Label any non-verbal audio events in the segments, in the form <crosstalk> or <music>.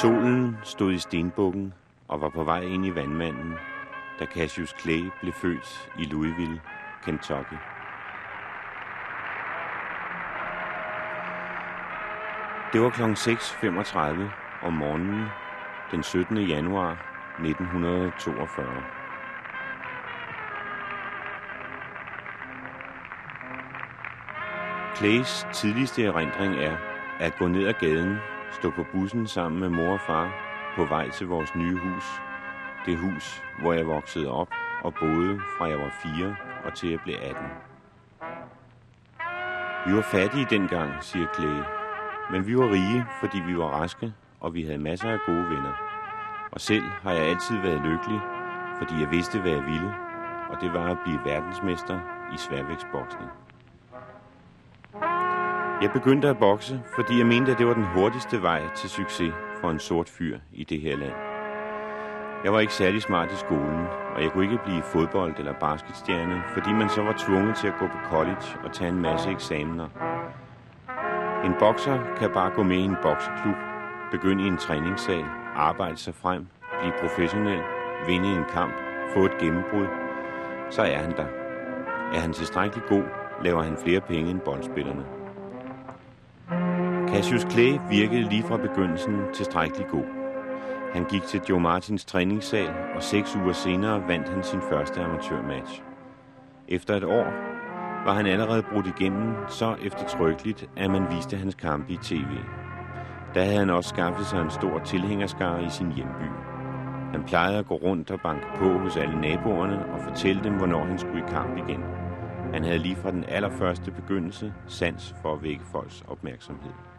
Solen stod i stenbukken og var på vej ind i vandmanden, da Cassius Clay blev født i Louisville, Kentucky. Det var kl. 6.35 om morgenen den 17. januar 1942. Clays tidligste erindring er at gå ned ad gaden, stå på bussen sammen med mor og far på vej til vores nye hus. Det hus, hvor jeg voksede op og boede fra jeg var 4 og til jeg blev 18. Vi var fattige dengang, siger Clay. Men vi var rige, fordi vi var raske, og vi havde masser af gode venner. Og selv har jeg altid været lykkelig, fordi jeg vidste, hvad jeg ville, og det var at blive verdensmester i sværvægtsboksning. Jeg begyndte at bokse, fordi jeg mente, at det var den hurtigste vej til succes for en sort fyr i det her land. Jeg var ikke særlig smart i skolen, og jeg kunne ikke blive fodbold- eller basketstjerne, fordi man så var tvunget til at gå på college og tage en masse eksamener. En bokser kan bare gå med i en bokseklub, begynde i en træningssal, arbejde sig frem, blive professionel, vinde en kamp, få et gennembrud. Så er han der. Er han tilstrækkeligt god, laver han flere penge end boldspillerne. Cassius Clay virkede lige fra begyndelsen tilstrækkeligt god. Han gik til Joe Martins træningssal, og seks uger senere vandt han sin første amatørmatch. Efter et år var han allerede brudt igennem så eftertrykkeligt, at man viste hans kampe i tv. Der havde han også skaffet sig en stor tilhængerskare i sin hjemby. Han plejede at gå rundt og banke på hos alle naboerne og fortælle dem, hvornår han skulle i kamp igen. Han havde lige fra den allerførste begyndelse sans for at vække folks opmærksomhed.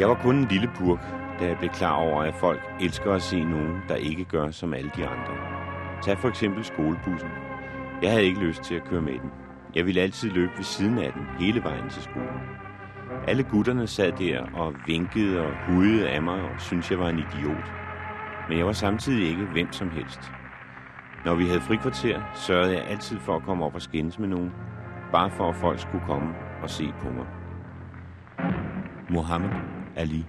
Jeg var kun en lille purk, da jeg blev klar over, at folk elsker at se nogen, der ikke gør som alle de andre. Tag for eksempel skolebussen. Jeg havde ikke lyst til at køre med den. Jeg ville altid løbe ved siden af den, hele vejen til skolen. Alle gutterne sad der og vinkede og hudede af mig og syntes, jeg var en idiot. Men jeg var samtidig ikke hvem som helst. Når vi havde frikvarter, sørgede jeg altid for at komme op og skændes med nogen, bare for at folk skulle komme og se på mig. Mohammed Ali.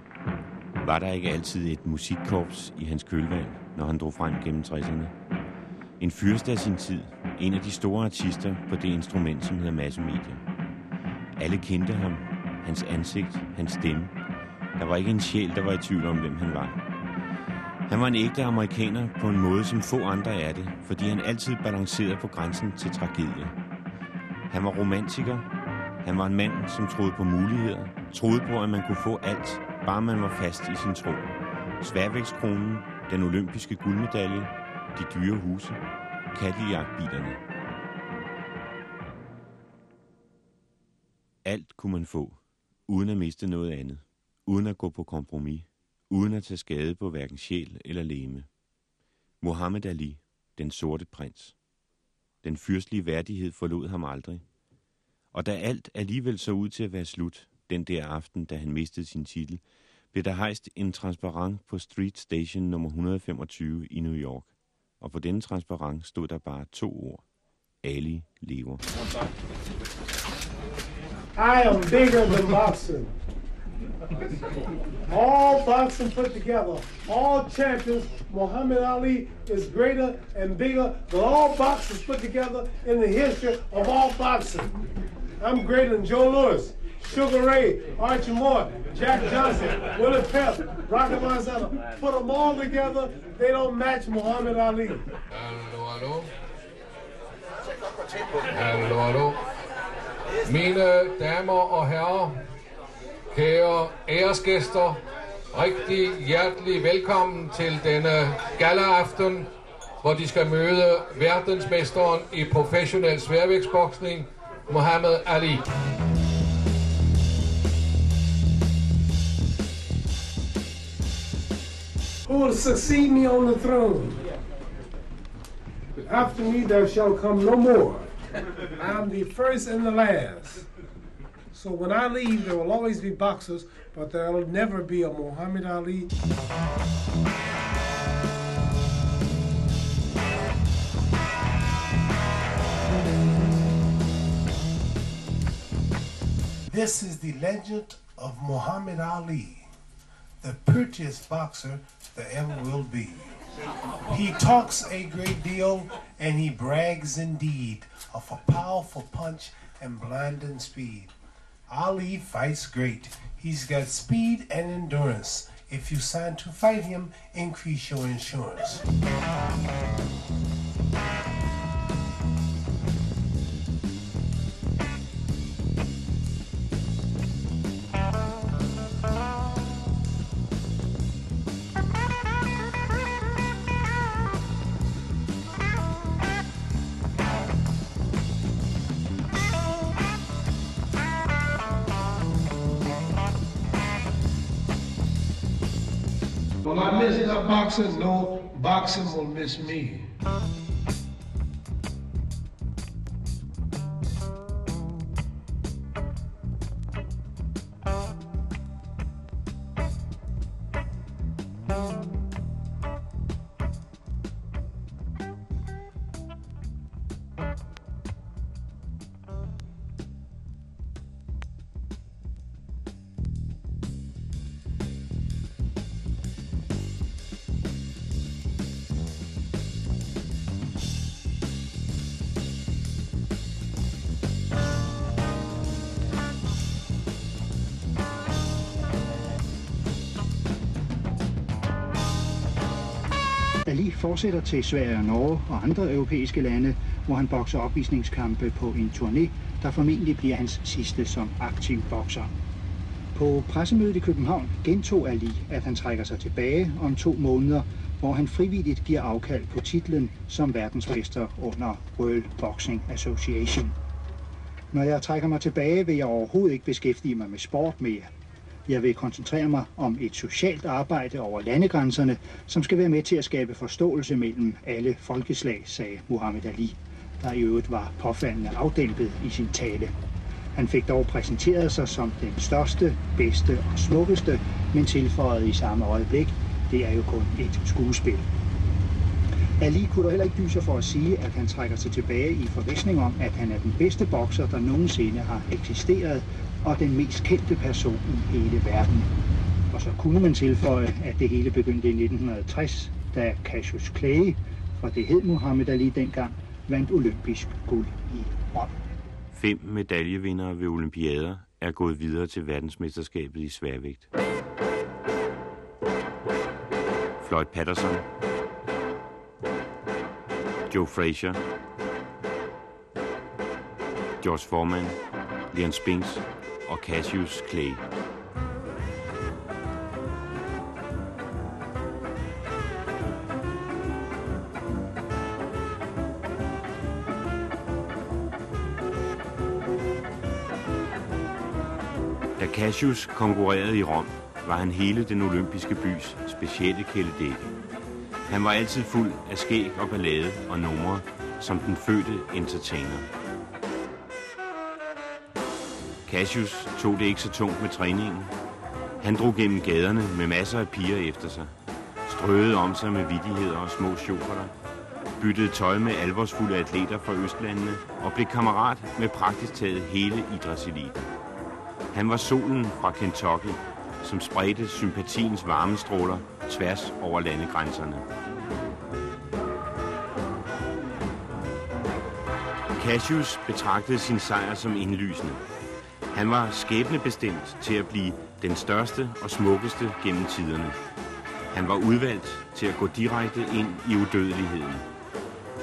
Var der ikke altid et musikkorps i hans kølvand, når han drog frem gennem 60'erne? En fyrste af sin tid, en af de store artister på det instrument, som hedder massemedier. Alle kendte ham, hans ansigt, hans stemme. Der var ikke en sjæl, der var i tvivl om, hvem han var. Han var en ægte amerikaner på en måde, som få andre er det, fordi han altid balancerede på grænsen til tragedie. Han var romantiker. Han var en mand, som troede på muligheder, troede på, at man kunne få alt, bare man var fast i sin tro. Sværvægtskronen, den olympiske guldmedalje, de dyre huse, Cadillac-bilerne. Alt kunne man få, uden at miste noget andet, uden at gå på kompromis, uden at tage skade på hverken sjæl eller leme. Mohammed Ali, den sorte prins. Den fyrstlige værdighed forlod ham aldrig. Og da alt alligevel så ud til at være slut, den der aften, da han mistede sin titel, blev der hejst en transparent på Street Station nummer 125 i New York. Og på denne transparent stod der bare to ord. Ali lever. I am bigger than boxing. All boxing put together, all champions, Muhammad Ali is greater and bigger than all boxers put together in the history of all boxing. I'm greater than Joe Louis, Sugar Ray, Archie Moore, Jack Johnson, Willie Pep, Rocky Marciano. Put them all together, they don't match Muhammad Ali. Hallo, hallo. Hallo, hallo. Mine damer og herrer, kære æresgæster, rigtig hjertelig velkommen til denne galaaften, hvor de skal møde verdensmesteren i professionel sværvægtsboksning, Muhammad Ali. Who will succeed me on the throne? After me there shall come no more. I am the first and the last. So when I leave, there will always be boxers, but there will never be a Muhammad Ali. This is the legend of Muhammad Ali, the prettiest boxer there ever will be. He talks a great deal and he brags indeed of a powerful punch and blinding speed. Ali fights great. He's got speed and endurance. If you sign to fight him, increase your insurance. Will I miss the boxing? No, boxing will miss me. Fortsætter til Sverige og Norge og andre europæiske lande, hvor han bokser opvisningskampe på en turné, der formentlig bliver hans sidste som aktiv bokser. På pressemødet i København gentog Ali, at han trækker sig tilbage om to måneder, hvor han frivilligt giver afkald på titlen som verdensmester under World Boxing Association. Når jeg trækker mig tilbage, vil jeg overhovedet ikke beskæftige mig med sport mere. Jeg vil koncentrere mig om et socialt arbejde over landegrænserne, som skal være med til at skabe forståelse mellem alle folkeslag, sagde Muhammad Ali, der i øvrigt var påfaldende afdæmpet i sin tale. Han fik dog præsenteret sig som den største, bedste og smukkeste, men tilføjede i samme øjeblik, det er jo kun et skuespil. Ali kunne dog heller ikke dyse for at sige, at han trækker sig tilbage i forvisning om, at han er den bedste bokser, der nogensinde har eksisteret, og den mest kendte person i hele verden. Og så kunne man tilføje, at det hele begyndte i 1960, da Cassius Clay, fra det hed Muhammad Ali dengang, vandt olympisk guld i Rom. Fem medaljevindere ved olympiader er gået videre til verdensmesterskabet i sværvægt. Floyd Patterson, Joe Frazier, George Foreman, Leon Spinks og Cassius Clay. Da Cassius konkurrerede i Rom, var han hele den olympiske bys specielle kæledække. Han var altid fuld af skæg og ballade og numre, som den fødte entertainer. Cassius tog det ikke så tungt med træningen. Han drog gennem gaderne med masser af piger efter sig. Strøede om sig med vidigheder og små chokoler. Byttede tøj med alvorsfulde atleter fra Østlandene og blev kammerat med praktisk taget hele idrætseliten. Han var solen fra Kentucky, som spredte sympatiens varmestråler tværs over landegrænserne. Cassius betragtede sin sejr som indlysende. Han var skæbnebestemt til at blive den største og smukkeste gennem tiderne. Han var udvalgt til at gå direkte ind i udødeligheden.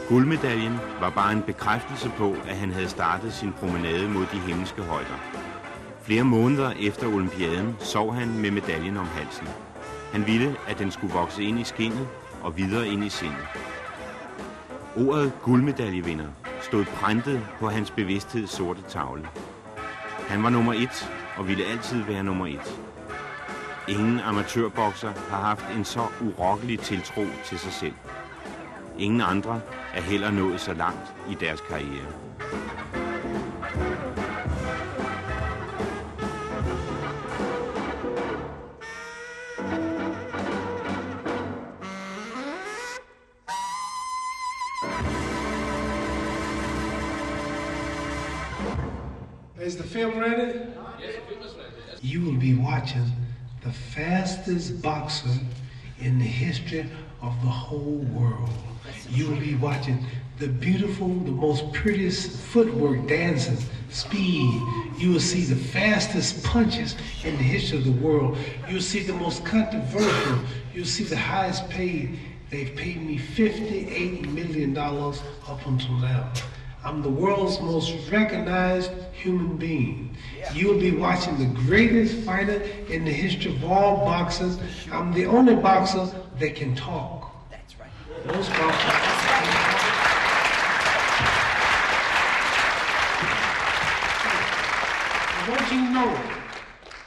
Guldmedaljen var bare en bekræftelse på, at han havde startet sin promenade mod de himmelske højder. Flere måneder efter olympiaden sov han med medaljen om halsen. Han ville, at den skulle vokse ind i skinnet og videre ind i sindet. Ordet guldmedaljevinder stod printet på hans bevidstheds sorte tavle. Han var nummer et og ville altid være nummer et. Ingen amatørbokser har haft en så urokkelig tiltro til sig selv. Ingen andre er heller nået så langt i deres karriere. Is the film ready? Yes, the film is ready. You will be watching the fastest boxer in the history of the whole world. You will be watching the beautiful, the most prettiest footwork, dancing, speed. You will see the fastest punches in the history of the world. You'll see the most controversial. You'll see the highest paid. They've paid me $58 million up until now. I'm the world's most recognized human being. You will be watching the greatest fighter in the history of all boxers. I'm the only boxer that can talk. That's right. Most boxers. I want you to know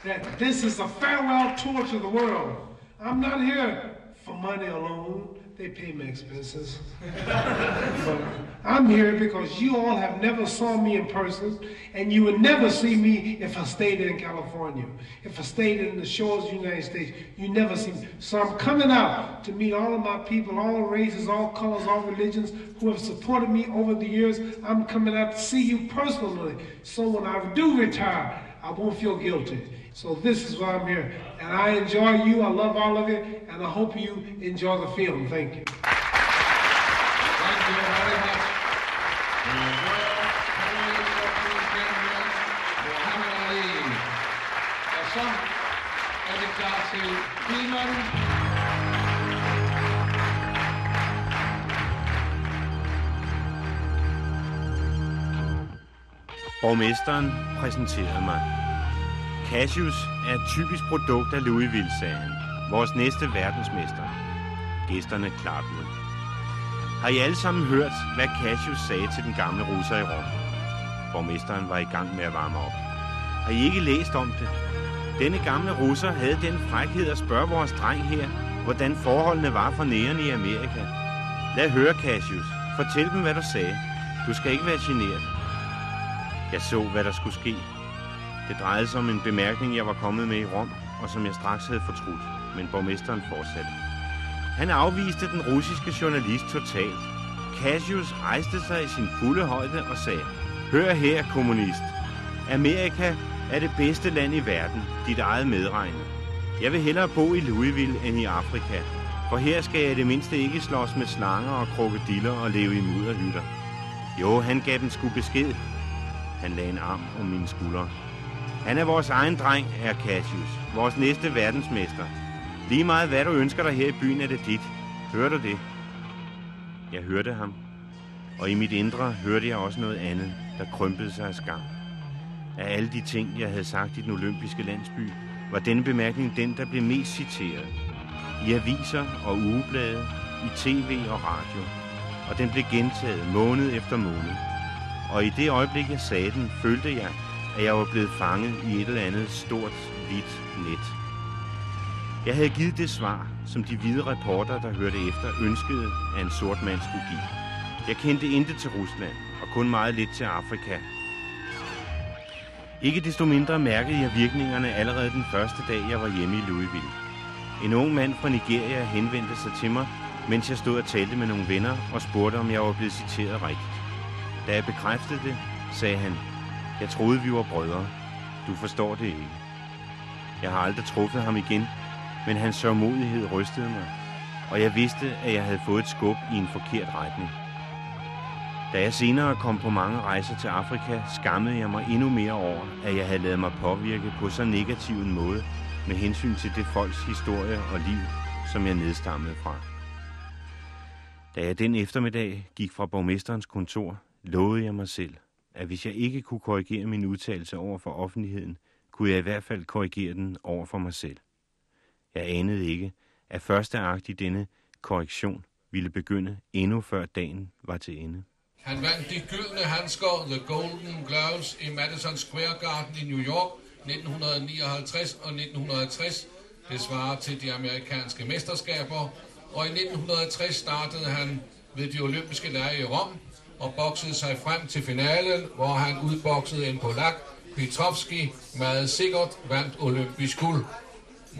that this is a farewell tour to the world. I'm not here for money alone. They pay my expenses. but I'm here because you all have never saw me in person, and you would never see me if I stayed in California. If I stayed in the shores of the United States, you never see me. So I'm coming out to meet all of my people, all races, all colors, all religions, who have supported me over the years. I'm coming out to see you personally. So when I do retire, I won't feel guilty. So this is why I'm here. And I enjoy you. I love all of you. And I hope you enjoy the film. Thank you. Thank you very much. The world heavyweight boxing champion, Muhammad Ali. Og så det klar til filmen. Borgmesteren præsenterede mig. Cassius er et typisk produkt af Louisville-sagen. Vores næste verdensmester. Gæsterne klappede. Har I alle sammen hørt, hvad Cassius sagde til den gamle russer i Rom? Borgmesteren var i gang med at varme op. Har I ikke læst om det? Denne gamle russer havde den frækhed at spørge vores dreng her, hvordan forholdene var for nægerne i Amerika. Lad høre, Cassius. Fortæl dem, hvad du sagde. Du skal ikke være generet. Jeg så, hvad der skulle ske. Det drejede sig om en bemærkning, jeg var kommet med i Rom, og som jeg straks havde fortrudt. Men borgmesteren fortsatte. Han afviste den russiske journalist totalt. Cassius rejste sig i sin fulde højde og sagde, Hør her, kommunist. Amerika er det bedste land i verden, dit eget medregnet. Jeg vil hellere bo i Louisville end i Afrika, for her skal jeg i det mindste ikke slås med slanger og krokodiller og leve i mudderhytter. Jo, han gav dem sgu besked. Han lagde en arm om mine skuldre. Han er vores egen dreng, er Cassius. Vores næste verdensmester. Lige meget hvad du ønsker dig her i byen, er det dit. Hører du det? Jeg hørte ham. Og i mit indre hørte jeg også noget andet, der krympede sig af skam. Af alle de ting, jeg havde sagt i den olympiske landsby, var denne bemærkning den, der blev mest citeret. I aviser og ugeblade, i tv og radio. Og den blev gentaget måned efter måned. Og i det øjeblik, jeg sagde den, følte jeg, at jeg var blevet fanget i et eller andet stort, hvidt net. Jeg havde givet det svar, som de hvide reporter, der hørte efter, ønskede, at en sort mand skulle give. Jeg kendte intet til Rusland, og kun meget lidt til Afrika. Ikke desto mindre mærkede jeg virkningerne allerede den første dag, jeg var hjemme i Louisville. En ung mand fra Nigeria henvendte sig til mig, mens jeg stod og talte med nogle venner og spurgte, om jeg var blevet citeret rigtigt. Da jeg bekræftede det, sagde han, jeg troede, vi var brødre. Du forstår det ikke. Jeg har aldrig truffet ham igen, men hans sørmodighed rystede mig, og jeg vidste, at jeg havde fået et skub i en forkert retning. Da jeg senere kom på mange rejser til Afrika, skammede jeg mig endnu mere over, at jeg havde lavet mig påvirke på så negativ en måde med hensyn til det folks historie og liv, som jeg nedstammede fra. Da jeg den eftermiddag gik fra borgmesterens kontor, lovede jeg mig selv, at hvis jeg ikke kunne korrigere min udtalelse over for offentligheden, kunne jeg i hvert fald korrigere den over for mig selv. Jeg anede ikke, at første akt i denne korrektion ville begynde endnu før dagen var til ende. Han vandt de gyldne handsker, The Golden Gloves, i Madison Square Garden i New York 1959 og 1960. Det svarer til de amerikanske mesterskaber. Og i 1960 startede han ved de olympiske lege i Rom og boksede sig frem til finalen, hvor han udboksede en polak, Petrovski, meget sikkert vandt olympisk guld.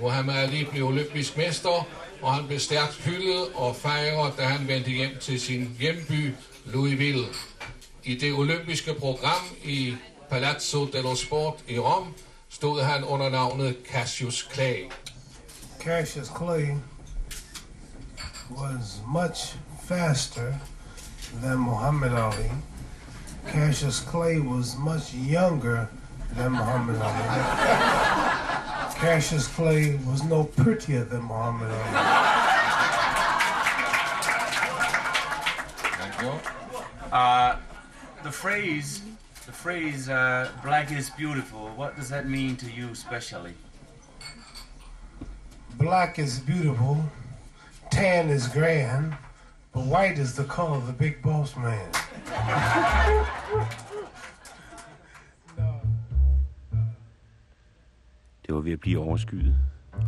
Mohammed Ali blev olympisk mester, og han blev stærkt hyldet og fejret, da han vendte hjem til sin hjemby Louisville. I det olympiske program i Palazzo dello Sport i Rom stod han under navnet Cassius Clay. Cassius Clay was much faster than Muhammad Ali. Cassius Clay was much younger than Muhammad Ali. Cassius Clay was no prettier than Muhammad Ali. Thank you. Uh, the phrase, the phrase uh, "black is beautiful." What does that mean to you, specially? Black is beautiful, tan is grand, but white is the color of the big boss man. Det var ved at blive overskyet,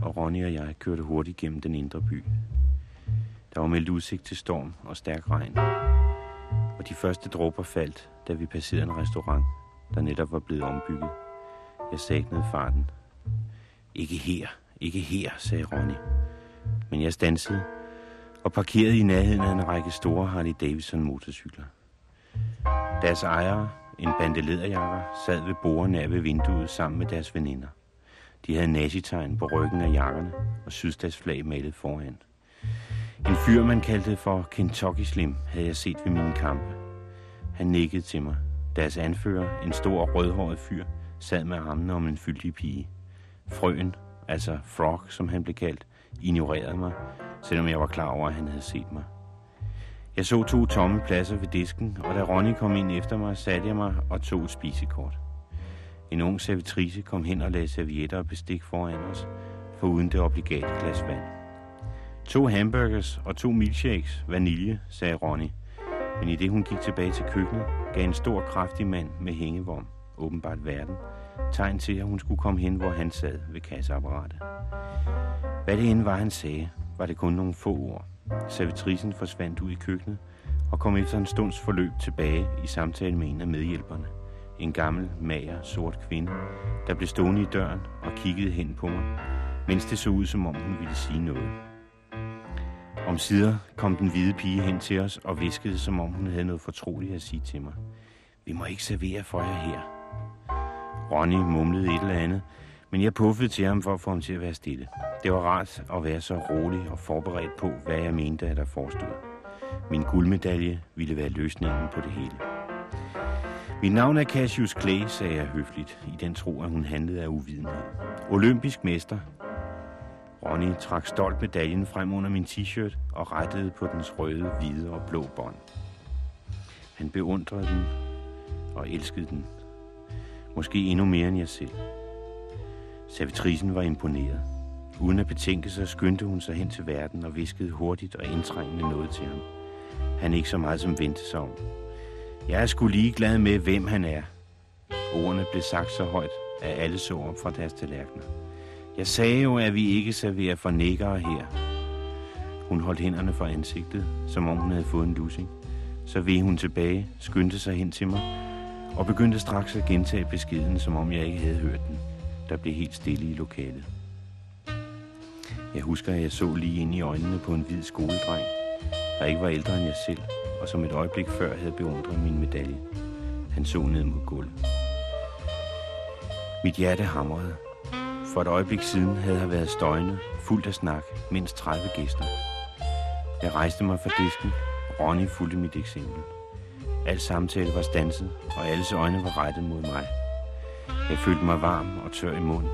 og Ronny og jeg kørte hurtigt gennem den indre by. Der var meldt udsigt til storm og stærk regn, og de første dråber faldt, da vi passerede en restaurant, der netop var blevet ombygget. Jeg sagnede farten. Ikke her, ikke her, sagde Ronny. Men jeg stansede og parkeret i nærheden af en række store Harley Davidson motorcykler. Deres ejere, en bande lederjakker, sad ved bordet nær ved vinduet sammen med deres veninder. De havde nazitegn på ryggen af jakkerne og sydstatsflag malet foran. En fyr, man kaldte for Kentucky Slim, havde jeg set ved mine kampe. Han nikkede til mig. Deres anfører, en stor rødhåret fyr, sad med armene om en fyldig pige. Frøen, altså Frog, som han blev kaldt, ignorerede mig, selvom jeg var klar over, at han havde set mig. Jeg så to tomme pladser ved disken, og da Ronny kom ind efter mig, satte jeg mig og tog et spisekort. En ung servitrice kom hen og lagde servietter og bestik foran os, for uden det obligate glas vand. To hamburgers og to milkshakes, vanilje, sagde Ronny. Men i det hun gik tilbage til køkkenet, gav en stor, kraftig mand med hængevorm, åbenbart verden, tegn til, at hun skulle komme hen, hvor han sad ved kasseapparatet. Hvad det end var, han sagde, var det kun nogle få ord. Servitrisen forsvandt ud i køkkenet og kom efter en stunds forløb tilbage i samtale med en af medhjælperne. En gammel, mager, sort kvinde, der blev stående i døren og kiggede hen på mig, mens det så ud, som om hun ville sige noget. Om sider kom den hvide pige hen til os og viskede, som om hun havde noget fortroligt at sige til mig. Vi må ikke servere for jer her. Ronny mumlede et eller andet, men jeg puffede til ham for at få ham til at være stille. Det var rart at være så rolig og forberedt på, hvad jeg mente, at der forestod. Min guldmedalje ville være løsningen på det hele. Mit navn er Cassius Clay, sagde jeg høfligt, i den tro, at hun handlede af uvidenhed. Olympisk mester. Ronny trak stolt medaljen frem under min t-shirt og rettede på dens røde, hvide og blå bånd. Han beundrede den og elskede den. Måske endnu mere end jeg selv. Servitrisen var imponeret. Uden at betænke sig, skyndte hun sig hen til verden og viskede hurtigt og indtrængende noget til ham. Han ikke så meget som vendte sig om. Jeg er sgu ligeglad med, hvem han er. Ordene blev sagt så højt, at alle så op fra deres tallerkener. Jeg sagde jo, at vi ikke serverer for nikkere her. Hun holdt hænderne for ansigtet, som om hun havde fået en lussing. Så ved hun tilbage, skyndte sig hen til mig, og begyndte straks at gentage beskeden, som om jeg ikke havde hørt den. Der blev helt stille i lokalet. Jeg husker, at jeg så lige ind i øjnene på en hvid skoledreng, der ikke var ældre end jeg selv, og som et øjeblik før havde beundret min medalje. Han så ned mod gulvet. Mit hjerte hamrede. For et øjeblik siden havde jeg været støjende, fuldt af snak, mindst 30 gæster. Jeg rejste mig fra disken, og Ronny fulgte mit eksempel. Al samtale var stanset, og alles øjne var rettet mod mig. Jeg følte mig varm og tør i munden.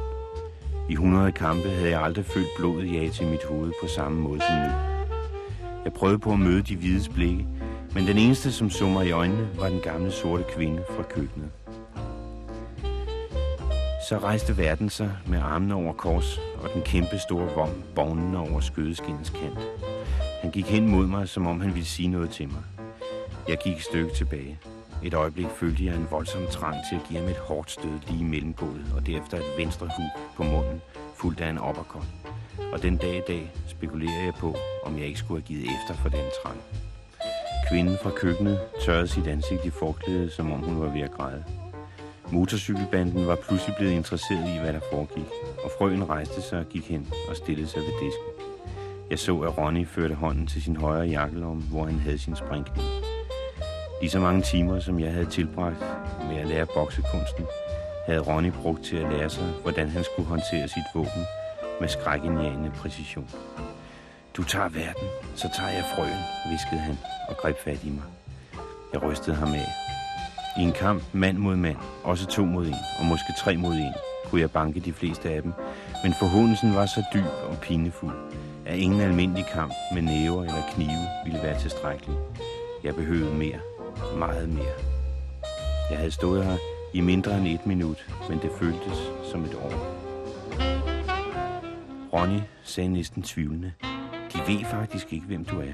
I 100 kampe havde jeg aldrig følt blodet jage til mit hoved på samme måde som nu. Jeg prøvede på at møde de hvides blikke, men den eneste, som så mig i øjnene, var den gamle sorte kvinde fra køkkenet. Så rejste verden sig med armene over kors og den kæmpe store vom bognende over skødeskindens kant. Han gik hen mod mig, som om han ville sige noget til mig. Jeg gik et stykke tilbage. Et øjeblik følte jeg en voldsom trang til at give ham et hårdt stød lige mellem gulvet, og derefter et venstre hug på munden, fuldt af en uppercut. Og den dag i dag spekulerer jeg på, om jeg ikke skulle have givet efter for den trang. Kvinden fra køkkenet tørrede sit ansigt i forklædet, som om hun var ved at græde. Motorcykelbanden var pludselig blevet interesseret i, hvad der foregik, og frøen rejste sig og gik hen og stillede sig ved disken. Jeg så, at Ronny førte hånden til sin højre jakkelomme, hvor han havde sin springkniv. Lige så mange timer, som jeg havde tilbragt med at lære boksekunsten, havde Ronny brugt til at lære sig, hvordan han skulle håndtere sit våben med skrækindjagende præcision. Du tager verden, så tager jeg frøen, viskede han og greb fat i mig. Jeg rystede ham af. I en kamp mand mod mand, også to mod en, og måske tre mod en, kunne jeg banke de fleste af dem, men forhåndelsen var så dyb og pinefuld, at ingen almindelig kamp med næver eller knive ville være tilstrækkelig. Jeg behøvede mere, meget mere. Jeg havde stået her i mindre end et minut, men det føltes som et år. Ronny sagde næsten tvivlende, de ved faktisk ikke, hvem du er.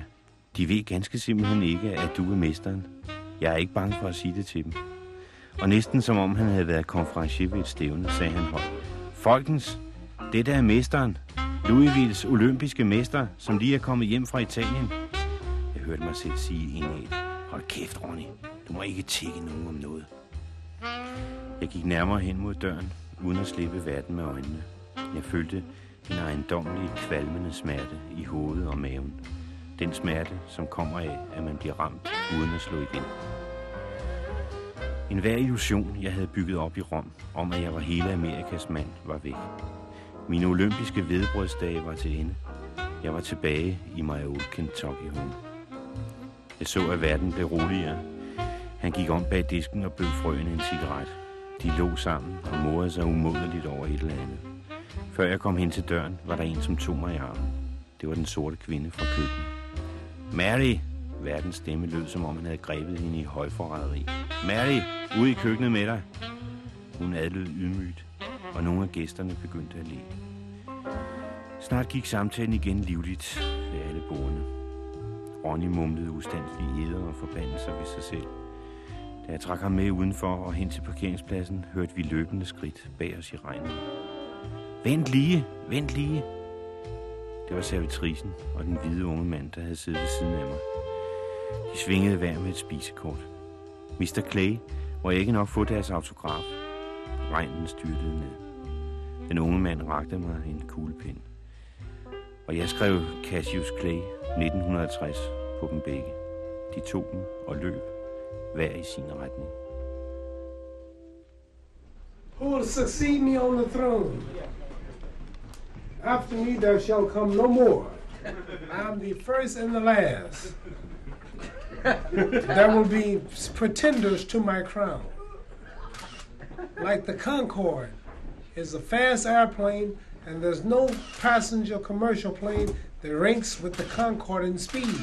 De ved ganske simpelthen ikke, at du er mesteren. Jeg er ikke bange for at sige det til dem. Og næsten som om han havde været konferencier ved et stævne, sagde han højt. Folkens, det der er mesteren. Louisvilles olympiske mester, som lige er kommet hjem fra Italien. Jeg hørte mig selv sige en af Hold kæft, Ronny. Du må ikke tække nogen om noget. Jeg gik nærmere hen mod døren, uden at slippe verden med øjnene. Jeg følte en ejendomlig, kvalmende smerte i hovedet og maven. Den smerte, som kommer af, at man bliver ramt uden at slå igen. En hver illusion, jeg havde bygget op i Rom, om at jeg var hele Amerikas mand, var væk. Mine olympiske vedbrødsdage var til ende. Jeg var tilbage i my old Kentucky home. Jeg så, at verden blev roligere. Han gik om bag disken og bød frøene en cigaret. De lå sammen og morede sig umådeligt over et eller andet. Før jeg kom hen til døren, var der en, som tog mig i armen. Det var den sorte kvinde fra køkkenet. Mary! Verdens stemme lød, som om han havde grebet hende i højforræderi. Mary, ud i køkkenet med dig! Hun adlød ydmygt, og nogle af gæsterne begyndte at le. Snart gik samtalen igen livligt ved alle bordene. Ronny mumlede ustandslige heder og forbandelser ved sig selv. Da jeg trak ham med udenfor og hen til parkeringspladsen, hørte vi løbende skridt bag os i regnen. Vent lige, vent lige. Det var servitrisen og den hvide unge mand, der havde siddet ved siden af mig. De svingede hver med et spisekort. Mr. Clay, hvor jeg ikke nok få deres autograf? Regnen styrtede ned. Den unge mand rakte mig en kuglepind. Og jeg skrev Cassius Clay 1960 på dem begge. De tog dem og løb, hver i sin retning. Who will succeed me on the throne? After me there shall come no more. I'm the first and the last. there will be pretenders to my crown. Like the Concorde is a fast airplane, and there's no passenger commercial plane that ranks with the Concorde in speed.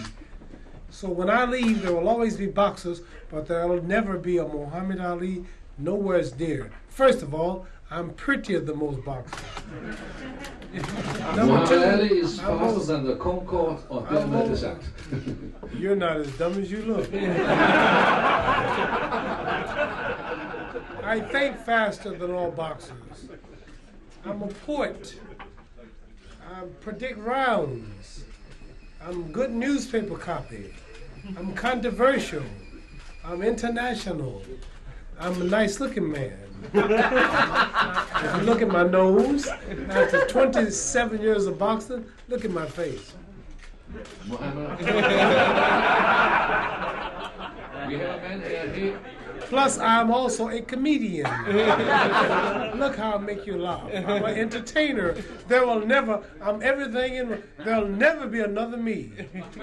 So when I leave, there will always be boxers, but there will never be a Muhammad Ali nowhere near. First of all, I'm prettier than most boxers. <laughs> Muhammad Ali is faster than the Concorde, er det sagt. You're not as dumb as you look. <laughs> I think faster than all boxers. I'm a poet. I predict rounds. I'm good newspaper copy. I'm controversial. I'm international. I'm a nice looking man. <laughs> if you look at my nose, after 27 years of boxing, look at my face. <laughs> Muhammad. Vi har en mand her helt Plus, I'm also a comedian. <laughs> Look how I make you laugh. I'm an entertainer. There will never, I'm everything in, there'll never be another me.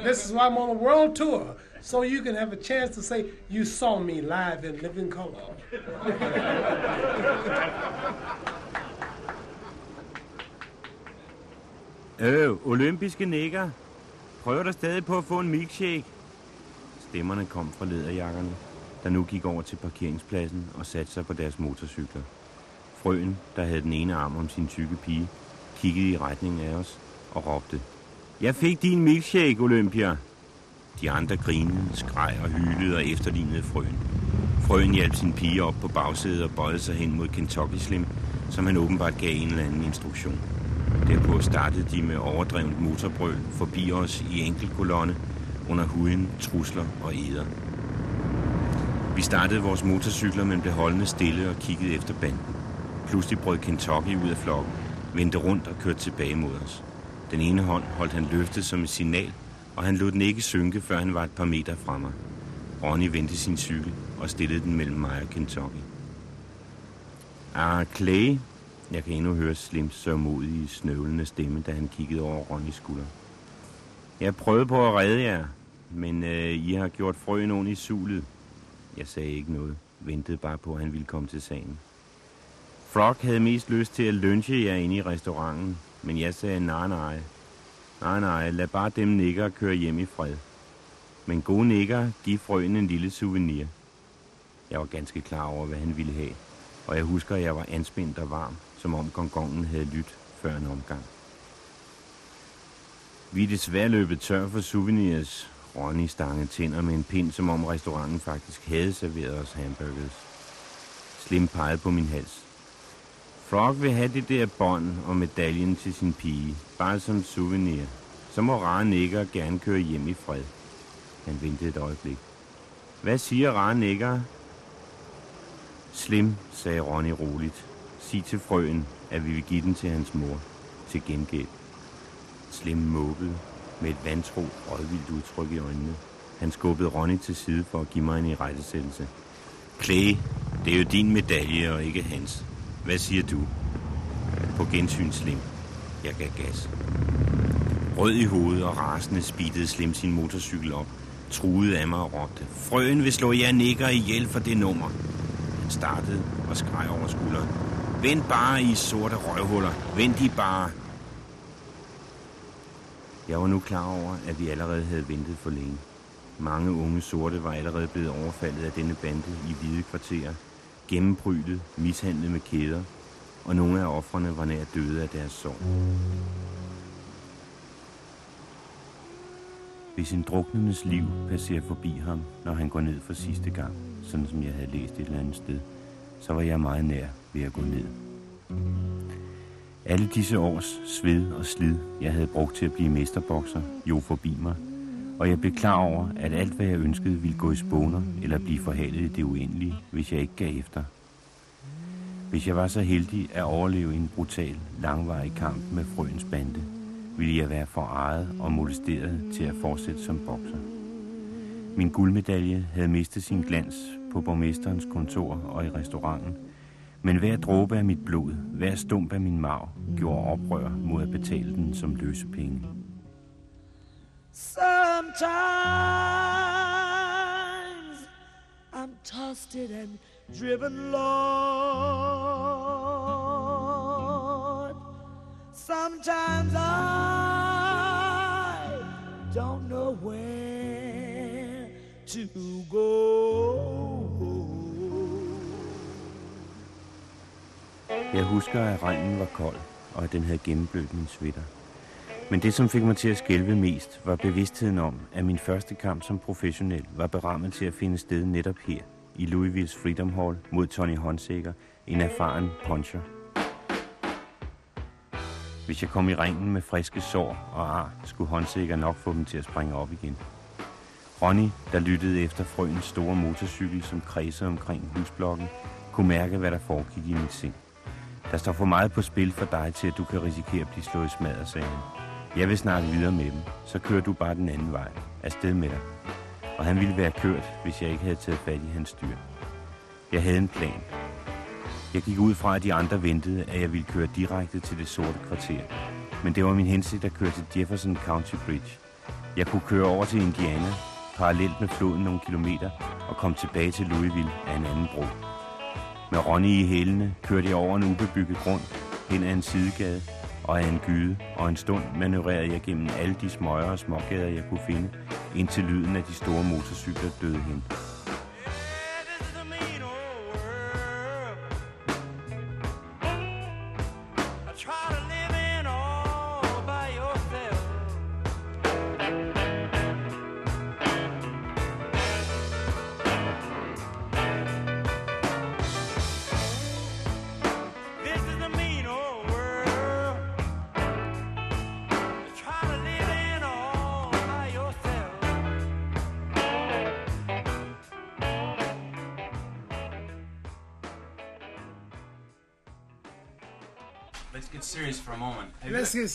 This is why I'm on a world tour. So you can have a chance to say, you saw me live in living color. <laughs> Øh, olympiske nikker. Prøver der stadig på at få en milkshake? Stemmerne kom fra lederjakkerne, der nu gik over til parkeringspladsen og satte sig på deres motorcykler. Frøen, der havde den ene arm om sin tykke pige, kiggede i retning af os og råbte. Jeg fik din milkshake, Olympia! De andre grinede, skreg og hylede og efterlignede frøen. Frøen hjalp sin pige op på bagsædet og bøjede sig hen mod Kentucky Slim, som han åbenbart gav en eller anden instruktion. Derpå startede de med overdrevet motorbrøl forbi os i enkeltkolonne under huden, trusler og eder. Vi startede vores motorcykler, men blev holdende stille og kiggede efter banden. Pludselig brød Kentucky ud af flokken, vendte rundt og kørte tilbage mod os. Den ene hånd holdt han løftet som et signal, og han lod den ikke synke, før han var et par meter fra mig. Ronnie vendte sin cykel og stillede den mellem mig og Kentucky. Ah, Clay. Jeg kan endnu høre Slims sørmodige, snøvlende stemme, da han kiggede over Ronnys skulder. Jeg prøvede på at redde jer, men øh, I har gjort frøen ond i sulet. Jeg sagde ikke noget. Ventede bare på, at han ville komme til sagen. Frog havde mest lyst til at lunche jer inde i restauranten, men jeg sagde nej, nej. Nej, nej, lad bare dem nikker køre hjem i fred. Men gode nikker, giv frøen en lille souvenir. Jeg var ganske klar over, hvad han ville have, og jeg husker, at jeg var anspændt og varm, som om gongongen havde lyttet før en omgang. Vi er desværre løbet tør for souvenirs. Ronny stange tænder med en pind, som om restauranten faktisk havde serveret os hamburgers. Slim pegede på min hals. Frog vil have det der bånd og medaljen til sin pige, bare som souvenir. Så må rare nikker gerne køre hjem i fred. Han ventede et øjeblik. Hvad siger rare nikker? Slim, sagde Ronny roligt. Sig til frøen, at vi vil give den til hans mor. Til gengæld. Slim måbede med et vantro, rådvildt udtryk i øjnene. Han skubbede Ronny til side for at give mig en irettesættelse. Clay, det er jo din medalje og ikke hans. Hvad siger du? På gensyn, Slim. Jeg gav gas. Rød i hovedet og rasende speedede Slim sin motorcykel op, truede af mig og råbte, Frøen vil slå jer nikker ihjel for det nummer. Han startede og skreg over skulderen. Vent bare i sorte røvhuller. Vent I bare. Jeg var nu klar over, at vi allerede havde ventet for længe. Mange unge sorte var allerede blevet overfaldet af denne bande i hvide kvarterer, gennembrydet, mishandlet med kæder, og nogle af offrene var nær døde af deres sorg. Hvis en druknendes liv passerer forbi ham, når han går ned for sidste gang, sådan som jeg havde læst et eller andet sted, så var jeg meget nær ved at gå ned. Alle disse års sved og slid, jeg havde brugt til at blive mesterbokser, jo forbi mig, og jeg blev klar over, at alt hvad jeg ønskede ville gå i spåner eller blive forhalet i det uendelige, hvis jeg ikke gav efter. Hvis jeg var så heldig at overleve en brutal, langvarig kamp med frøens bande, ville jeg være forejet og molesteret til at fortsætte som bokser. Min guldmedalje havde mistet sin glans på borgmesterens kontor og i restauranten, men hver dråbe af mit blod, hver stump af min mav, gjorde oprør mod at betale den som løsepenge. Sometimes I'm tossed and driven, Lord. Sometimes I don't know where to go. Jeg husker, at regnen var kold, og at den havde gennemblødt min sweater. Men det, som fik mig til at skælve mest, var bevidstheden om, at min første kamp som professionel var berammet til at finde sted netop her, i Louisvilles Freedom Hall mod Tony Honsager, en erfaren puncher. Hvis jeg kom i ringen med friske sår og ar, skulle Honsager nok få dem til at springe op igen. Ronny, der lyttede efter frøens store motorcykel, som kredsede omkring husblokken, kunne mærke, hvad der foregik i mit sind. Der står for meget på spil for dig til, at du kan risikere at blive slået i smadret, sagde han. Jeg vil snakke videre med dem, så kører du bare den anden vej. Afsted med dig. Og han ville være kørt, hvis jeg ikke havde taget fat i hans styr. Jeg havde en plan. Jeg gik ud fra, at de andre ventede, at jeg ville køre direkte til det sorte kvarter. Men det var min hensigt at køre til Jefferson County Bridge. Jeg kunne køre over til Indiana, parallelt med floden nogle kilometer, og komme tilbage til Louisville af en anden bro. Med Ronny i hælene kørte jeg over en ubebygget grund, hen ad en sidegade og ad en gyde, og en stund manøvrerede jeg gennem alle de smøger og smågader, jeg kunne finde, indtil lyden af de store motorcykler døde hen.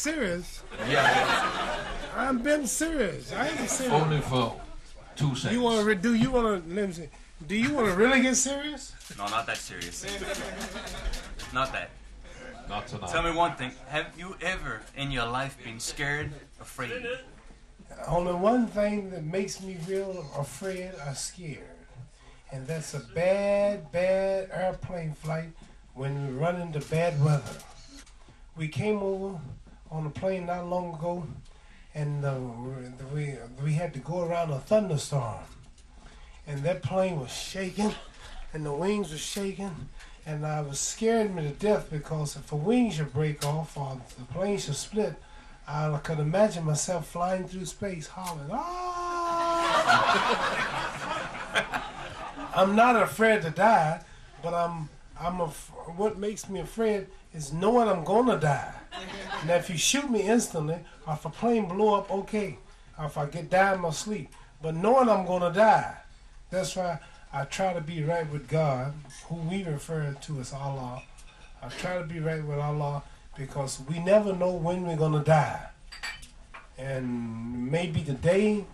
Serious. yeah. I'm been serious. I am serious. Only for two seconds. You want to re- do? You want to let me see? Do you want to really get serious? No, not that serious. not that. Not tonight. Tell me one thing. Have you ever in your life been scared, afraid? Only one thing that makes me real afraid or scared, and that's a bad, bad airplane flight when we run into bad weather. We came over on a plane not long ago, and uh, we we had to go around a thunderstorm, and that plane was shaking, and the wings were shaking, and I was scared me to death because if the wings should break off or the plane should split, I could imagine myself flying through space hollering, "Ah!" <laughs> I'm not afraid to die, but I'm I'm af- what makes me afraid is knowing I'm gonna die. Now, if you shoot me instantly, or if a plane blow up, okay, or if I get die in my sleep, but knowing I'm gonna die, that's why I try to be right with God, who we refer to as Allah. I try to be right with Allah because we never know when we're gonna die, and maybe today,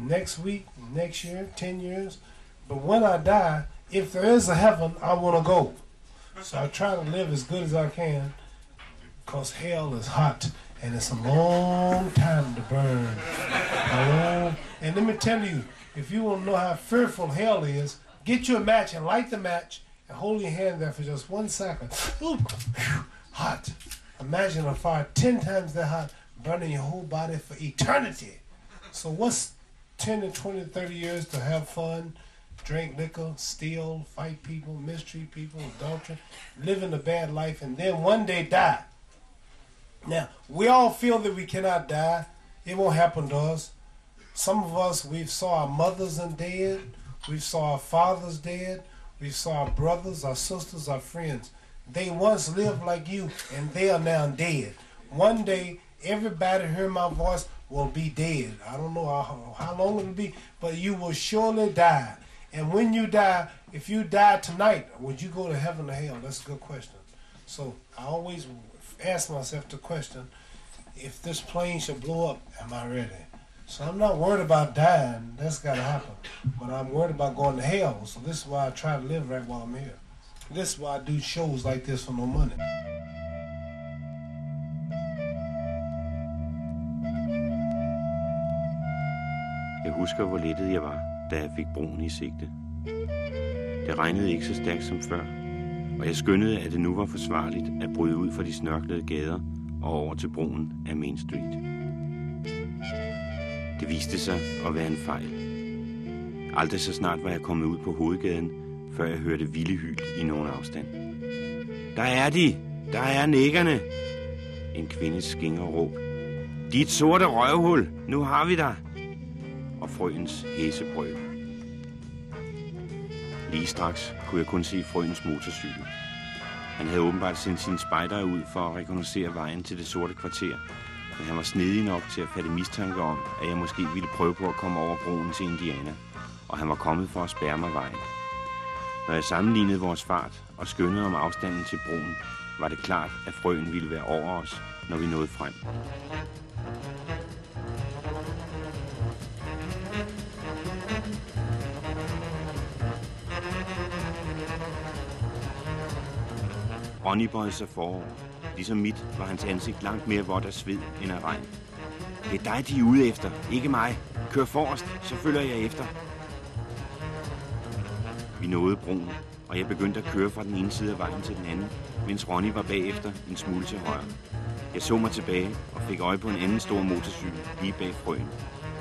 next week, next year, ten years, but when I die, if there is a heaven, I want to go. So I try to live as good as I can because hell is hot and it's a long time to burn. And let me tell you, if you want to know how fearful hell is, get you a match and light the match and hold your hand there for just one second. Ooh, hot. Imagine a fire 10 times that hot burning your whole body for eternity. So what's 10 to 20, 30 years to have fun, drink liquor, steal, fight people, mistreat people, adultery, living a bad life, and then one day die. Now, we all feel that we cannot die. It won't happen to us. Some of us, we've saw our mothers and dead. We saw our fathers dead. We saw our brothers, our sisters, our friends. They once lived like you, and they are now dead. One day, everybody hear my voice will be dead. I don't know how, how long it'll be, but you will surely die. And when you die, if you die tonight, would you go to heaven or hell? That's a good question. So I always ask myself the question, if this plane should blow up, am I ready? So I'm not worried about dying. That's got to happen. But I'm worried about going to hell. So this is why I try to live right while I'm here. This is why I do shows like this for no money. Jeg husker, hvor lettet jeg var, da jeg fik broen i sigte. Det regnede ikke så stærkt som før, og jeg skyndede, at det nu var forsvarligt at bryde ud fra de snørklede gader og over til broen af Main Street. Det viste sig at være en fejl. Aldrig så snart var jeg kommet ud på hovedgaden, før jeg hørte vilde hyl i nogen afstand. Der er de! Der er nækkerne! En kvindes skingerråb. Dit sorte røvhul! Nu har vi dig! Og frøens hæsebrøl. Lige straks kunne jeg kun se frøens motorcykel. Han havde åbenbart sendt sine spejdere ud for at rekognosere vejen til det sorte kvarter, men han var snedig nok til at fatte mistanke om, at jeg måske ville prøve på at komme over broen til Indiana, og han var kommet for at spærre mig vejen. Når jeg sammenlignede vores fart og skyndede om afstanden til broen, var det klart, at frøen ville være over os, når vi nåede frem. Ronny bøjede sig forover. Ligesom mit var hans ansigt langt mere vådt af sved end af regn. Det er dig, de er ude efter, ikke mig. Kør forrest, så følger jeg efter. Vi nåede broen, og jeg begyndte at køre fra den ene side af vejen til den anden, mens Ronny var bagefter en smule til højre. Jeg så mig tilbage og fik øje på en anden stor motorcykel lige bag frøen.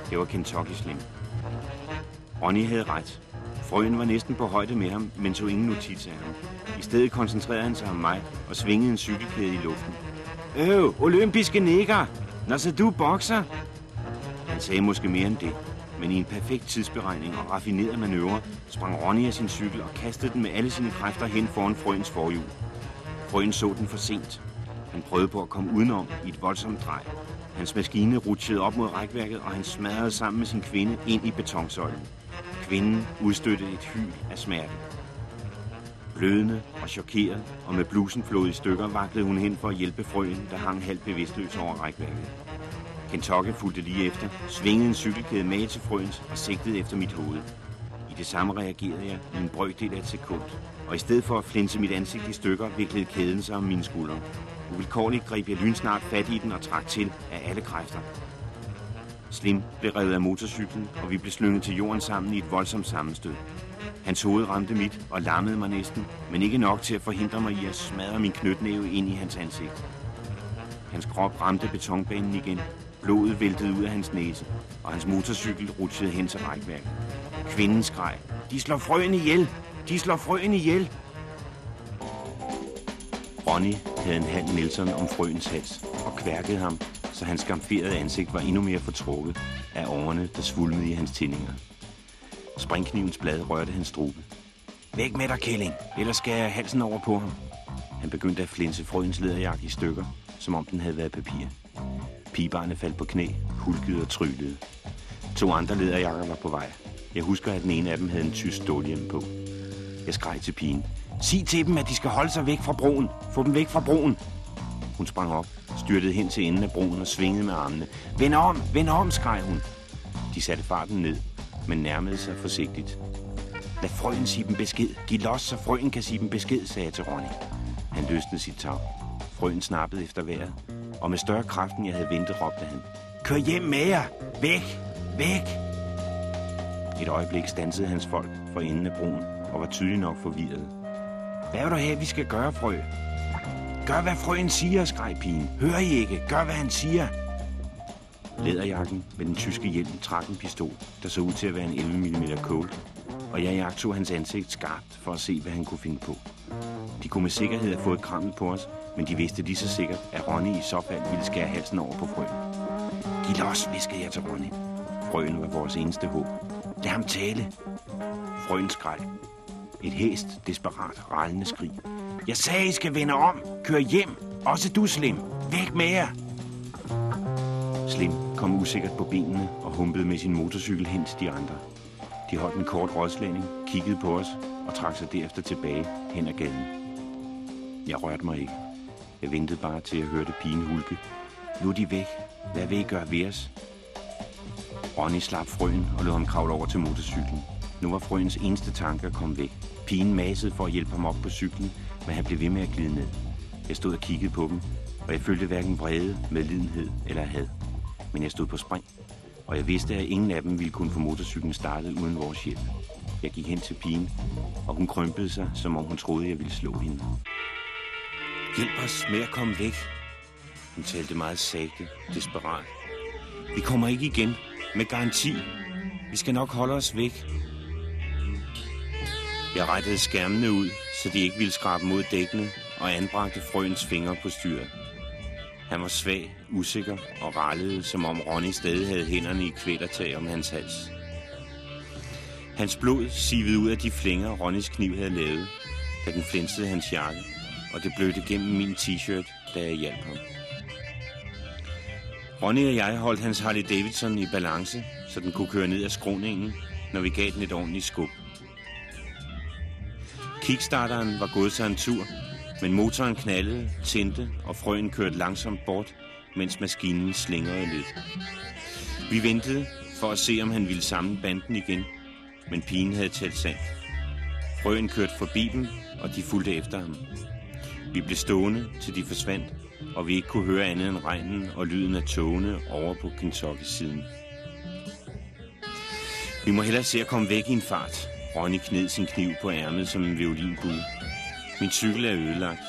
Det var Kentucky Slim. Ronny havde ret. Frøen var næsten på højde med ham, men tog ingen notits af ham. I stedet koncentrerede han sig om mig og svingede en cykelkæde i luften. Øv, olympiske nækker! Når så du bokser? Han sagde måske mere end det, men i en perfekt tidsberegning og raffineret manøvre sprang Ronny af sin cykel og kastede den med alle sine kræfter hen foran frøens forhjul. Frøen så den for sent. Han prøvede på at komme udenom i et voldsomt drej. Hans maskine rutsjede op mod rækværket, og han smadrede sammen med sin kvinde ind i betonsøjlen. Kvinden udstødte et hyl af smerte. Blødende og chokeret, og med blusen flået i stykker, vaklede hun hen for at hjælpe frøen, der hang halvt bevidstløs over rækværket. Kentucky fulgte lige efter, svingede en cykelkæde med til frøens og sigtede efter mit hoved. I det samme reagerede jeg i en brøkdel af et sekund, og i stedet for at flinse mit ansigt i stykker, viklede kæden sig om mine skuldre. Uvilkårligt greb jeg lynsnart fat i den og trak til af alle kræfter. Slim blev revet af motorcyklen, og vi blev slynget til jorden sammen i et voldsomt sammenstød. Hans hoved ramte mit og lammede mig næsten, men ikke nok til at forhindre mig i at smadre min knytnæve ind i hans ansigt. Hans krop ramte betonbanen igen. Blodet væltede ud af hans næse, og hans motorcykel rutsjede hen til rækværket. Kvinden skreg, de slår frøen ihjel! De slår frøen ihjel! Ronny havde en halv Nelson om frøens hals og kværkede ham, så hans skamferede ansigt var endnu mere fortrukket af årene, der svulmede i hans tændinger. Springknivens blad rørte hans strube. Væk med dig, Kælling, ellers skal jeg halsen over på ham. Han begyndte at flinse frøens læderjakke i stykker, som om den havde været papir. Pigebarnet faldt på knæ, hulkede og tryllede. To andre læderjakker var på vej. Jeg husker, at den ene af dem havde en tysk stålhjem på. Jeg skreg til pigen. Sig til dem, at de skal holde sig væk fra broen. Få dem væk fra broen. Hun sprang op, styrtede hen til enden af broen og svingede med armene. Vend om, vend om, skreg hun. De satte farten ned, men nærmede sig forsigtigt. Lad frøen sige dem besked. Giv los, så frøen kan sige dem besked, sagde jeg til Ronny. Han løsnede sit tag. Frøen snappede efter vejret, og med større kraft, end jeg havde ventet, råbte han. Kør hjem med jer! Væk! Væk! Et øjeblik stansede hans folk for enden af broen og var tydeligt nok forvirret. Hvad vil du have, vi skal gøre, frø? Gør, hvad frøen siger, skreg pigen. Hører I ikke? Gør, hvad han siger. Læderjakken med den tyske hjelm trak en pistol, der så ud til at være en 11 mm Colt, og jeg jagtog hans ansigt skarpt for at se, hvad han kunne finde på. De kunne med sikkerhed have fået krammet på os, men de vidste lige så sikkert, at Ronny i så fald ville skære halsen over på frøen. Giv los, viskede jeg til Ronny. Frøen var vores eneste håb. Lad ham tale. Frøen skreg. Et hæst, desperat, rallende skrig. Jeg sagde, I skal vende om. Kør hjem. Også du, Slim. Væk med jer. Slim kom usikkert på benene og humpede med sin motorcykel hen til de andre. De holdt en kort rådslagning, kiggede på os og trak sig derefter tilbage hen ad gaden. Jeg rørte mig ikke. Jeg ventede bare til at hørte pigen hulke. Nu er de væk. Hvad vil I gøre ved os? Ronny slap frøen og lod ham kravle over til motorcyklen. Nu var frøens eneste tanke at komme væk. Pigen masede for at hjælpe ham op på cyklen, men han blev ved med at glide ned. Jeg stod og kiggede på dem, og jeg følte hverken vrede, medlidenhed eller had. Men jeg stod på spring, og jeg vidste, at ingen af dem ville kunne få motorcyklen startet uden vores hjælp. Jeg gik hen til pigen, og hun krympede sig, som om hun troede, jeg ville slå hende. Hjælp os med at komme væk. Hun talte meget sagte, desperat. Vi kommer ikke igen, med garanti. Vi skal nok holde os væk. Jeg rettede skærmene ud, så de ikke ville skrabe mod dækkene, og anbragte frøens fingre på styret. Han var svag, usikker og rallede, som om Ronny stadig havde hænderne i kvælertag om hans hals. Hans blod sivede ud af de flænger, Ronnys kniv havde lavet, da den flinsede hans jakke, og det blødte gennem min t-shirt, da jeg hjalp ham. Ronny og jeg holdt hans Harley Davidson i balance, så den kunne køre ned ad skråningen, når vi gav den et ordentligt skub. Kickstarteren var gået sig en tur, men motoren knaldede, tændte, og frøen kørte langsomt bort, mens maskinen slingrede lidt. Vi ventede for at se, om han ville samle banden igen, men pigen havde talt sand. Frøen kørte forbi dem, og de fulgte efter ham. Vi blev stående, til de forsvandt, og vi ikke kunne høre andet end regnen og lyden af togene over på Kentucky-siden. Vi må hellere se at komme væk i en fart. Ronny kned sin kniv på ærmet som en violinbue. Min cykel er ødelagt.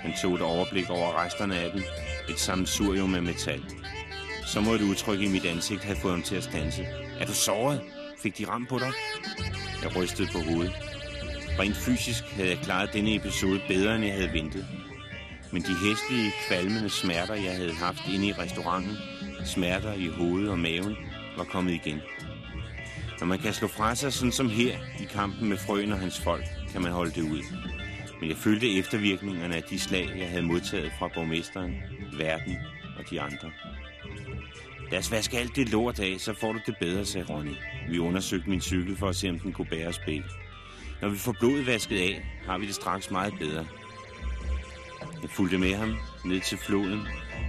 Han tog et overblik over resterne af den. Et sammensurium af metal. Så må et udtryk i mit ansigt have fået ham til at stanse. Er du såret? Fik de ram på dig? Jeg rystede på hovedet. Rent fysisk havde jeg klaret denne episode bedre, end jeg havde ventet. Men de hæslige, kvalmende smerter, jeg havde haft inde i restauranten, smerter i hovedet og maven, var kommet igen. Når man kan slå fra sig sådan som her i kampen med frøen og hans folk, kan man holde det ud. Men jeg følte eftervirkningerne af de slag, jeg havde modtaget fra borgmesteren, verden og de andre. Lad os vaske alt det lort af, så får du det bedre, sagde Ronny. Vi undersøgte min cykel for at se, om den kunne bære os begge. Når vi får blodet vasket af, har vi det straks meget bedre. Jeg fulgte med ham ned til floden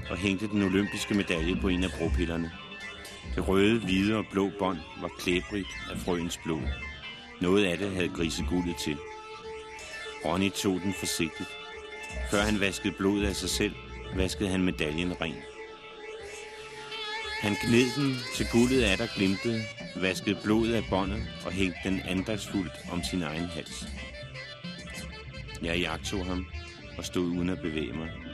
og hængte den olympiske medalje på en af bropillerne. Det røde, hvide og blå bånd var klæbrigt af frøens blod. Noget af det havde griseguldet til. Ronny tog den forsigtigt. Før han vaskede blodet af sig selv, vaskede han medaljen ren. Han gned den til guldet af der glimtede, vaskede blodet af båndet og hængte den andagsfuldt om sin egen hals. Jeg jagtog ham og stod uden at bevæge mig.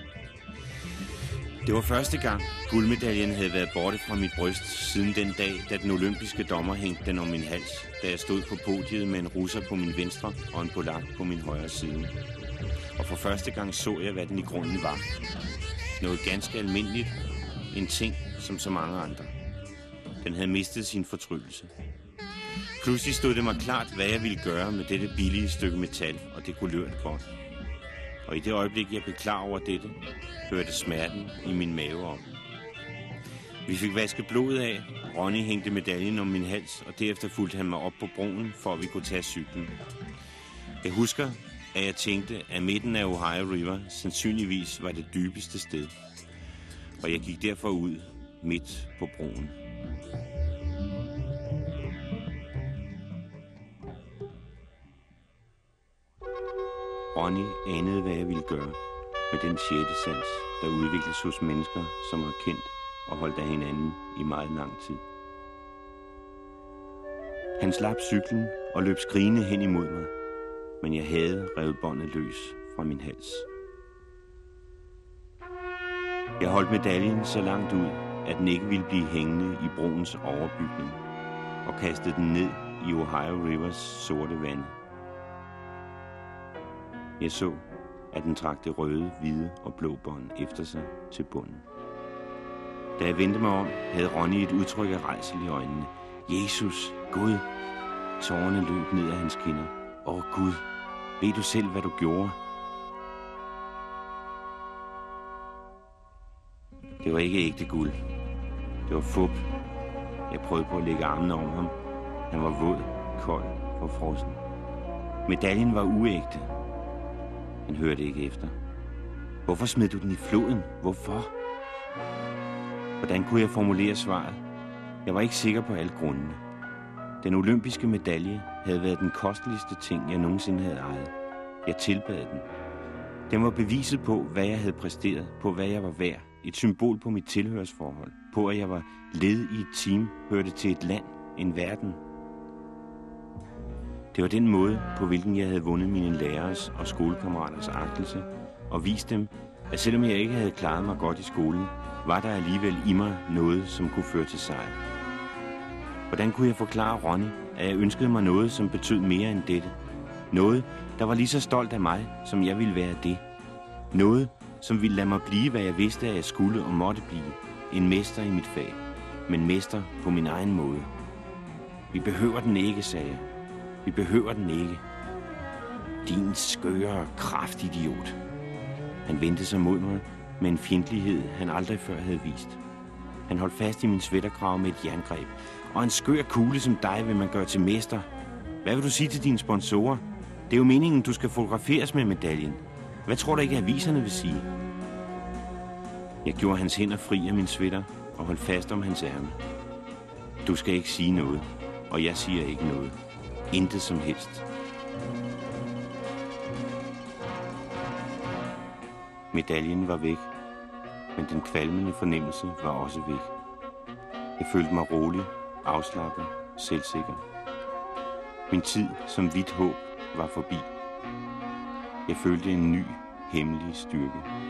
Det var første gang, guldmedaljen havde været borte fra mit bryst siden den dag, da den olympiske dommer hængte den om min hals, da jeg stod på podiet med en russer på min venstre og en polak på min højre side. Og for første gang så jeg, hvad den i grunden var. Noget ganske almindeligt. En ting som så mange andre. Den havde mistet sin fortryllelse. Pludselig stod det mig klart, hvad jeg ville gøre med dette billige stykke metal og det kulørt godt. Og i det øjeblik, jeg blev klar over dette, hørte smerten i min mave om. Vi fik vasket blodet af, Ronny hængte medaljen om min hals, og derefter fulgte han mig op på broen, for at vi kunne tage cyklen. Jeg husker, at jeg tænkte, at midten af Ohio River sandsynligvis var det dybeste sted. Og jeg gik derfor ud midt på broen. Ronny anede, hvad jeg ville gøre med den sjette sans, der udvikles hos mennesker, som har kendt og holdt af hinanden i meget lang tid. Han slap cyklen og løb skrigende hen imod mig, men jeg havde revet båndet løs fra min hals. Jeg holdt medaljen så langt ud, at den ikke ville blive hængende i broens overbygning, og kastede den ned i Ohio Rivers sorte vand. Jeg så, at den trak det røde, hvide og blå bånd efter sig til bunden. Da jeg vendte mig om, havde Ronny et udtryk af rejsel i øjnene. Jesus, Gud! Tårerne løb ned af hans kinder. Åh Gud, ved du selv, hvad du gjorde? Det var ikke ægte guld. Det var fup. Jeg prøvede på at lægge armene om ham. Han var våd, kold og frossen. Medaljen var uægte. Han hørte ikke efter. Hvorfor smed du den i floden? Hvorfor? Hvordan kunne jeg formulere svaret? Jeg var ikke sikker på alle grundene. Den olympiske medalje havde været den kosteligste ting, jeg nogensinde havde ejet. Jeg tilbad den. Den var beviset på, hvad jeg havde præsteret, på hvad jeg var værd. Et symbol på mit tilhørsforhold, på at jeg var led i et team, hørte til et land, en verden. Det var den måde, på hvilken jeg havde vundet mine lærers og skolekammeraters agtelse, og vist dem, at selvom jeg ikke havde klaret mig godt i skolen, var der alligevel i mig noget, som kunne føre til sejr. Hvordan kunne jeg forklare Ronny, at jeg ønskede mig noget, som betød mere end dette? Noget, der var lige så stolt af mig, som jeg ville være det. Noget, som ville lade mig blive, hvad jeg vidste, at jeg skulle og måtte blive. En mester i mit fag, men mester på min egen måde. Vi behøver den ikke, sagde jeg. Vi behøver den ikke. Din skøre kraftidiot. Han vendte sig mod mig med en fjendtlighed, han aldrig før havde vist. Han holdt fast i min svætterkrav med et jerngreb. Og en skør kugle som dig vil man gøre til mester. Hvad vil du sige til dine sponsorer? Det er jo meningen, du skal fotograferes med medaljen. Hvad tror du ikke, aviserne vil sige? Jeg gjorde hans hænder fri af min sweater og holdt fast om hans ærme. Du skal ikke sige noget, og jeg siger ikke noget. Intet som helst. Medaljen var væk, men den kvalmende fornemmelse var også væk. Jeg følte mig rolig, afslappet, selvsikker. Min tid som hvidt håb var forbi. Jeg følte en ny, hemmelig styrke.